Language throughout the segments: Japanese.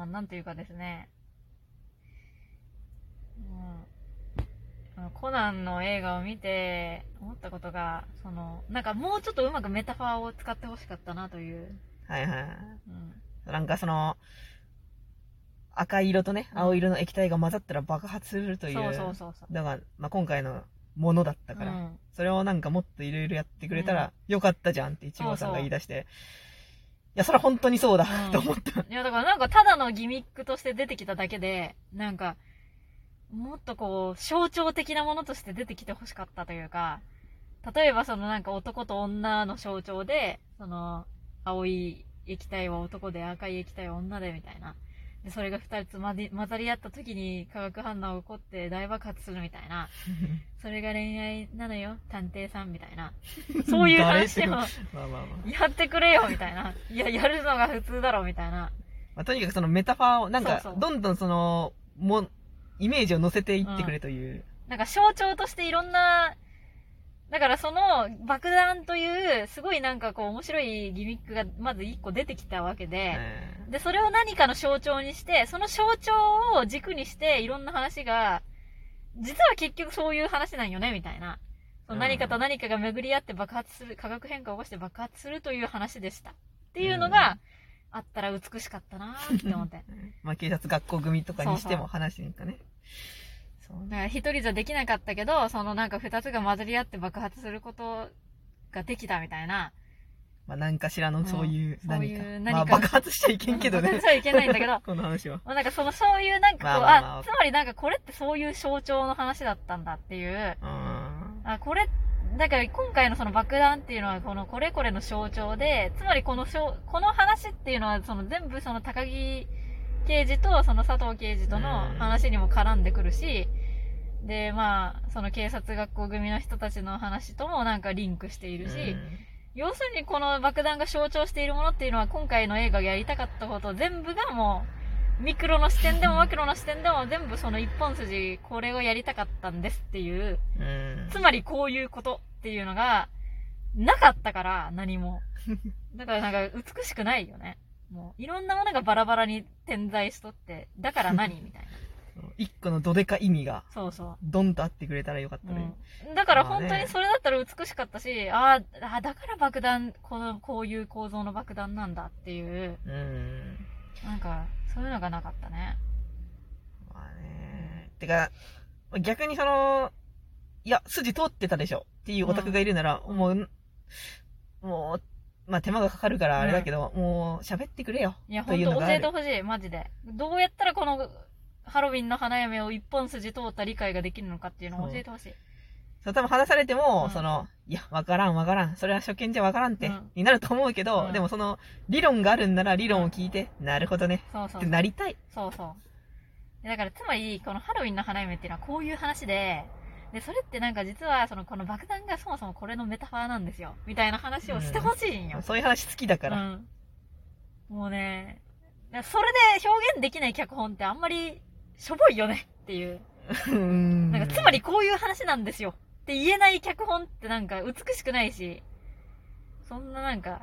まあ、なんていうかですね、うん、コナンの映画を見て思ったことが、その、なんかもうちょっとうまくメタファーを使ってほしかったなという。はいはいはい。うん。なんかその、赤色とね、うん青色の液体が混ざったら爆発するという。そうそうそうそう。だから、まあ、今回のものだったから、うんそれをなんかもっといろいろやってくれたらよかったじゃんって一号さんが言い出して、いや、それは本当にそうだ、うんと思った。いや、だからなんかただのギミックとして出てきただけで、なんか、もっとこう、象徴的なものとして出てきてほしかったというか、例えばそのなんか男と女の象徴で、その、青い液体は男で赤い液体は女でみたいな。で、それが二つ混ざり合った時に化学反応が起こって大爆発するみたいな。それが恋愛なのよ、探偵さんみたいな。そういう話を誰ってまあまあまあ。やってくれよみたいな。いや、やるのが普通だろみたいな。まあ、とにかくそのメタファーを、なんか、どんどんその、も、イメージを乗せていってくれという。なんか象徴としていろんな、だからその爆弾という、すごいなんかこう面白いギミックがまず一個出てきたわけで、えで、それを何かの象徴にして、その象徴を軸にしていろんな話が、実は結局そういう話なんよね、みたいな。その何かと何かが巡り合って爆発する、化学変化を起こして爆発するという話でした。っていうのが、あったら美しかったなーって思って。ー まあ、警察学校組とかにしてもそうそう話にかね。そうだから一人じゃできなかったけど、そのなんか二つが混ざり合って爆発することができたみたいな。まあ、何かしらのそういううん何か。そういうまあ、何か爆発しちゃいけんけどね。爆発しちゃいけないんだけど この話は。まあなんかその、そういうなんかこう、まあまあまああ、つまりなんかこれってそういう象徴の話だったんだっていう。うーん。あ、これ、だから今回のその爆弾っていうのはこのこれこれの象徴で、つまりこの象この話っていうのはその全部その高木刑事とその佐藤刑事との話にも絡んでくるし、で、まあ、その警察学校組の人たちの話ともなんかリンクしているし、要するにこの爆弾が象徴しているものっていうのは今回の映画がやりたかったこと全部がもうミクロの視点でもマクロの視点でも全部その一本筋これをやりたかったんですっていううん。うん。つまりこういうことっていうのがなかったから何もだからなんか美しくないよねもういろんなものがバラバラに点在しとってだから何みたいな一個のどでか意味が、そうそうドンとあってくれたらよかったね。うん、だから本当にそれだったら美しかったし、あーあー、だから爆弾、この、こういう構造の爆弾なんだっていう、うん。なんか、そういうのがなかったね。まあね。てか、逆にその、いや、筋通ってたでしょっていうオタクがいるなら、うんもう、もう、まあ手間がかかるからあれだけど、もう喋ってくれよ。いや、とほんと教えてほしい、マジで。どうやったらこの、ハロウィンの花嫁を一本筋通った理解ができるのかっていうのを教えてほしい。そう、多分話されても、うんその、いや、わからんわからん。それは初見じゃわからんって、うんになると思うけど、うんでもその、理論があるんなら理論を聞いて、なるほどね。そうそうって。なりたい。そうそう。だから、つまり、このハロウィンの花嫁っていうのはこういう話で、で、それってなんか実は、その、この爆弾がそもそもこれのメタファーなんですよ。みたいな話をしてほしいんよ。そういう話好きだから。うん。もうね、それで表現できない脚本ってあんまりしょぼいよねっていう。うん。なんかつまりこういう話なんですよって言えない脚本ってなんか美しくないし、そんななんか、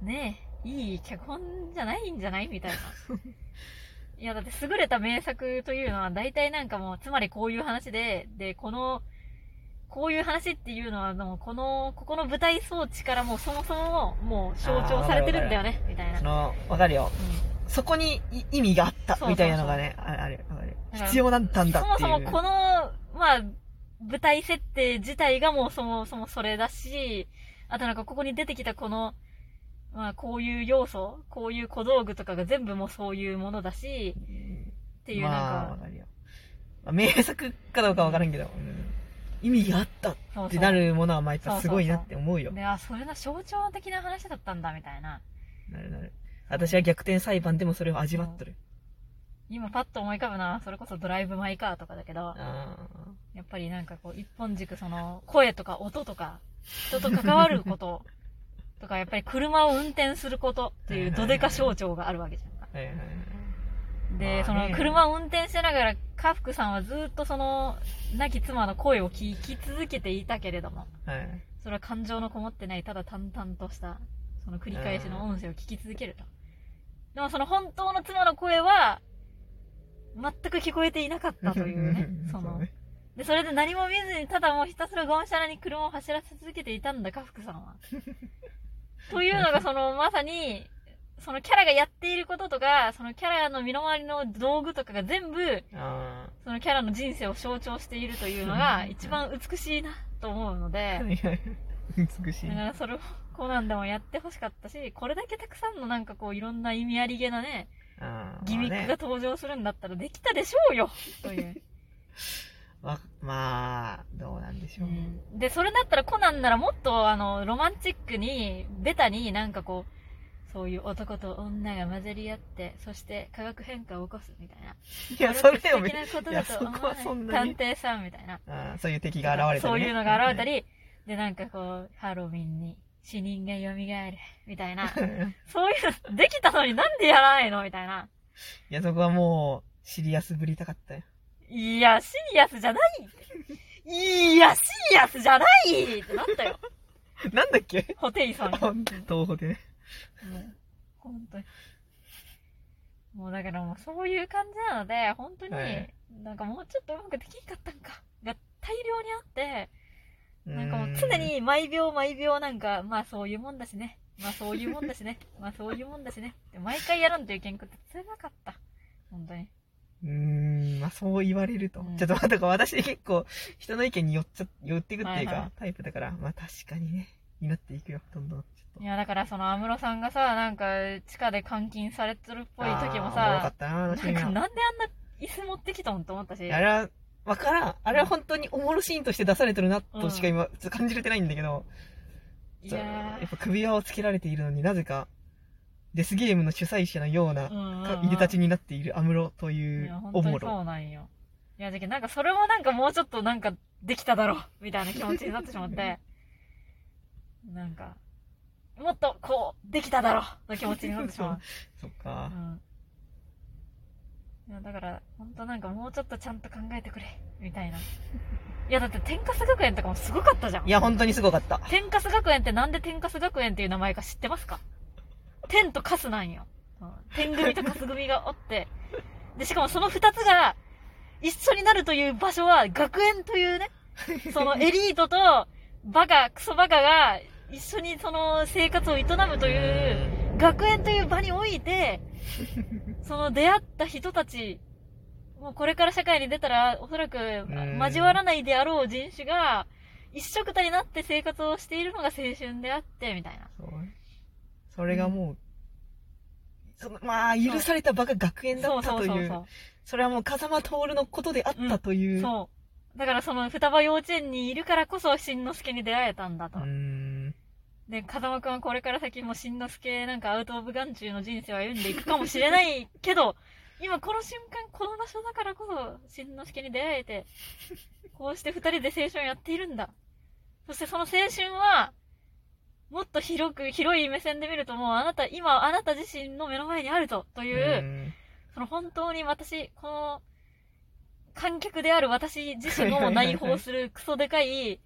ねえ、いい脚本じゃないんじゃないみたいな。いやだって優れた名作というのは大体なんかもう、つまりこういう話で、で、この、こういう話っていうのはもうこの、ここの舞台装置からもうそもそももう象徴されてるんだよね、みたいなそ。の、わかるよ。うんそこにい意味があったそうそうそうみたいなのがね、あある、わかるだから必要だったんだっていう。そもそもこの、まあ、舞台設定自体がもうそもそもそれだし、あとなんかここに出てきたこの、まあこういう要素、こういう小道具とかが全部もうそういうものだし、っていうなんまあ、わか、かるよ。まあ、名作かどうかわからんけど、うん意味があったっそうてなるものは、まあ、やっぱすごいなって思うよ。で、あ、それな象徴的な話だったんだ、みたいな。なるなる。私は逆転裁判でもそれを味わっとる。今パッと思い浮かぶな、それこそドライブ・マイ・カーとかだけど、あやっぱりなんかこう、一本軸その、声とか音とか、人と関わること、とか、やっぱり車を運転することっていうどでか象徴があるわけじゃんか。ーはいはいはい。で、そまあねの車を運転しながら、家福さんはずっとその、亡き妻の声を聞き続けていたけれども、はい。それは感情のこもってない、ただ淡々とした、その繰り返しの音声を聞き続けると。でもその本当の妻の声は、全く聞こえていなかったというね。その、ね。で、それで何も見ずに、ただもうひたすらがむしゃらに車を走らせ続けていたんだ、家福さんは。というのが、その、まさに、そのキャラがやっていることとか、そのキャラの身の回りの道具とかが全部、あそのキャラの人生を象徴しているというのが、一番美しいな、と思うので、美しいだ。からそれをコナンでもやってほしかったし、これだけたくさんのなんかこういろんな意味ありげなね、あーギミックがま登場するんだったらできたでしょうよという。まあ、どうなんでしょう。うんで、それだったらコナンならもっとあの、ロマンチックに、ベタになんかこう、そういう男と女が混ざり合って、そして化学変化を起こすみたいな。いや、それこをれって素敵なことだと思いやそこはそんなに探偵さんみたいな。そういう敵が現れたり、ね。そういうのが現れたり、で、なんかこう、ハロウィンに死人が蘇る、みたいな。うん。そういうの、できたのになんでやらないのみたいな。いや、そこはもう、シリアスぶりたかったよ。いや、シリアスじゃないいや、シリアスじゃないってなったよ。なんだっけ？ホテイソンに。あ東宝でね。もう、本当に。もうだからもうそういう感じなので、本当に、はいなんかもうちょっとうまくできんかったんか、が大量にあって、なんかもうー常、に毎秒毎秒なんか、まあそういうもんだしね。まあそういうもんだしね。まあそういうもんだしね。毎回やらんといけんくって辛かった。本当に。うーん、まあそう言われると。うんちょっと待って、私結構人の意見に寄っちゃ、寄っていくっていうか、はいはいタイプだから、まあ確かにね、になっていくよ、どんどん。いやだからその安室さんがさ、なんか地下で監禁されてるっぽい時もさっ、たな、なんかなんであんな椅子持ってきたん？と思ったし。あれは、わからん。あれは本当におもろシーンとして出されてるな、としか今、感じれてないんだけど、いややっぱ首輪をつけられているのになぜか、デスゲームの主催者のようなー、うんうんうんかいでたちになっているアムロといいうおもろ。そうなんよ。いや、じゃけなんかそれもなんかもうちょっとなんかできただろう、みたいな気持ちになってしまって、なんか、もっとこう、できただろう、の気持ちになってしまう。そっかう。ん。いや、だから、本当なんかもうちょっとちゃんと考えてくれ、みたいな。いや、だって天かす学園とかもすごかったじゃんい。や、本当にすごかった。天かす学園ってなんで天かす学園っていう名前か知ってますか？天とカスなんよ。うん天組とカス組がおって。で、しかもその二つが一緒になるという場所は学園というね、そのエリートとバカ、クソバカが一緒にその生活を営むという学園という場において、その出会った人たち、もうこれから社会に出たらおそらくん交わらないであろう人種が一緒くたになって生活をしているのが青春であって、みたいな。そうそれがもう、そのまあ、許された場が学園だったという。そうそうそそれはもう風間徹のことであったというう。ん。そう。だからその双葉幼稚園にいるからこそ、しんのすけに出会えたんだと。うーん。で、風間くんはこれから先もしんのすけなんかアウトオブ眼中の人生を歩んでいくかもしれないけど、今この瞬間、この場所だからこそ、しんのすけに出会えて、こうして二人で青春をやっているんだ。そしてその青春は、もっと広く、広い目線で見るともうあなた、今あなた自身の目の前にあるぞ、という、んその本当に私、この、観客である私自身を内包するクソでかい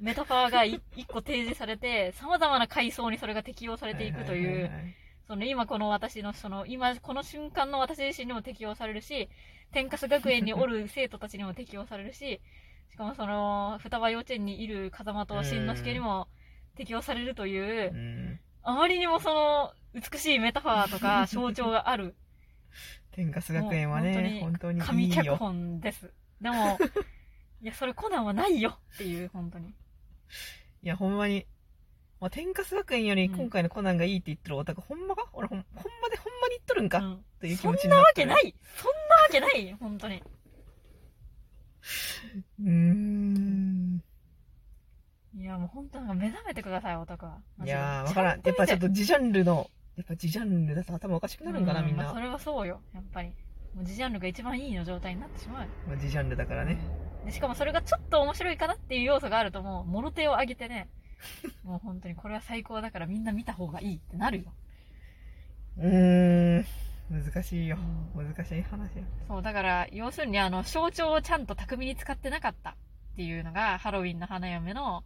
メタファーがい 一個提示されて、様々な階層にそれが適用されていくという、その今この私のその、今この瞬間の私自身にも適用されるし、天かす学園におる生徒たちにも適用されるし、しかもその、双葉幼稚園にいる風間としんのすけにも適用されるというう、ん。あまりにもその、美しいメタファーとか象徴がある 天かす学園はね、本当に神脚。本です。でも、いや、それコナンはないよっていう、本当に。いや、ほんまに。まあ、天かす学園より今回のコナンがいいって言ってるオタク、ほんまか？俺ほん、ほんまでほんまに言っとるんか、うんっていう気そんなわ持ちになってるけないそんなわけない本当に。うーん。いや、もう本当なんか目覚めてください、オタクは。いやー、わからん。やっぱちょっと自ジャンルの、やっぱ自ジャンルだと頭おかしくなるんかな、みんな。まあそれはそうよ、やっぱり。もう自ジャンルが一番いいの状態になってしまうよ。まあ、自ジャンルだからね。でしかもそれがちょっと面白いかなっていう要素があるともう、モロ手を上げてね、もう本当にこれは最高だからみんな見た方がいいってなるよ。うーん。難しいよ。難しい話よ。そう、だから、要するにあの、象徴をちゃんと巧みに使ってなかったっていうのが、ハロウィンの花嫁の、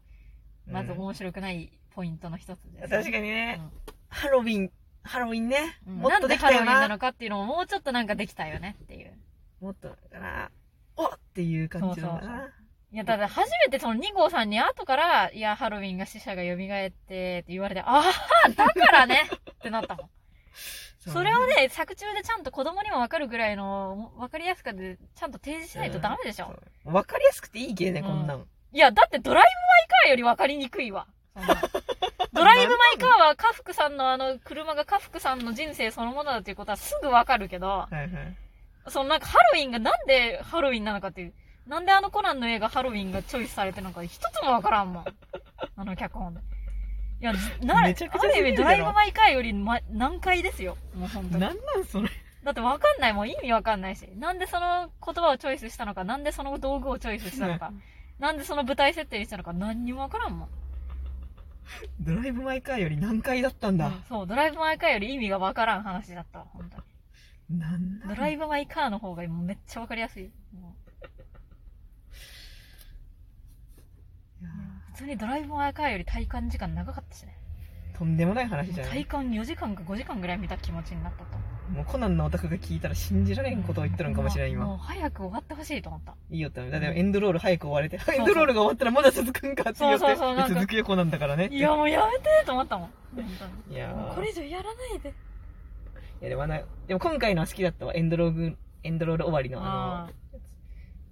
まずうん面白くないポイントの一つです。確かにね、うんハロウィン、ハロウィンね。うんもっとできたよな。なんでハロウィンなのかっていうのをもうちょっとなんかできたよねっていう。もっと、だから、おっっていう感じのかそうそうな。いや、ただ初めてその2号さんに後から、いや、ハロウィンが死者が蘇ってって言われて、ああ、だからねってなったもん。うそれをね、作中でちゃんと子供にもわかるぐらいの、わかりやすくで、ちゃんと提示しないとダメでしょ。そうわかりやすくていいけね、うんこんなん。いや、だってドライブ・マイ・カーよりわかりにくいわ。ドライブ・マイ・カーは家福さんのあの車が家福さんの人生そのものだっていうことはすぐわかるけど、はいはい。そのなんかハロウィンがなんでハロウィンなのかっていう、なんであのコナンの映画ハロウィンがチョイスされてるのか一つもわからんもん。あの脚本で。いや、ずな、ある意味ドライブ・マイ・カーより、ま、難解ですよ。もう本当に。なんなんそれ。だってわかんないもん、意味わかんないし。なんでその言葉をチョイスしたのか、なんでその道具をチョイスしたのか、なんでその舞台設定にしたのか、何にもわからんもん。ドライブ・マイ・カーより難解だったんだ。うんそう、ドライブ・マイ・カーより意味がわからん話だったわ、本当に。なんなんドライブ・マイ・カーの方がめっちゃわかりやすい。もいやう普通にドライブ・マイ・カーより体感時間長かったしね。ーとんでもない話じゃない？体感4時間か5時間ぐらい見た気持ちになったと。もうコナンのオタクが聞いたら信じられんことを言ってるんかもしれん、今。もう早く終わってほしいと思った。いいよって。だってエンドロール早く終われて、うエンドロールが終わったらまだ続くんかって言って、そうそうそうなんか続くよコナンだからね。いや、もうやめてと思ったもん。本当に。いやーこれ以上やらないで。いやでもあの、でも今回のは好きだったわ。エンドロール、エンドロール終わりのああの、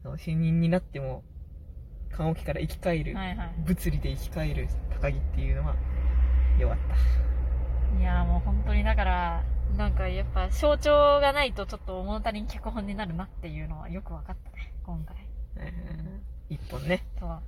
そう死人になっても、棺桶から生き返る、はいはい。物理で生き返る高木っていうのは、よかった。いやもう本当にだから、なんかやっぱ象徴がないとちょっと物足りん脚本になるなっていうのはよく分かったね、今回。一本ね。そう。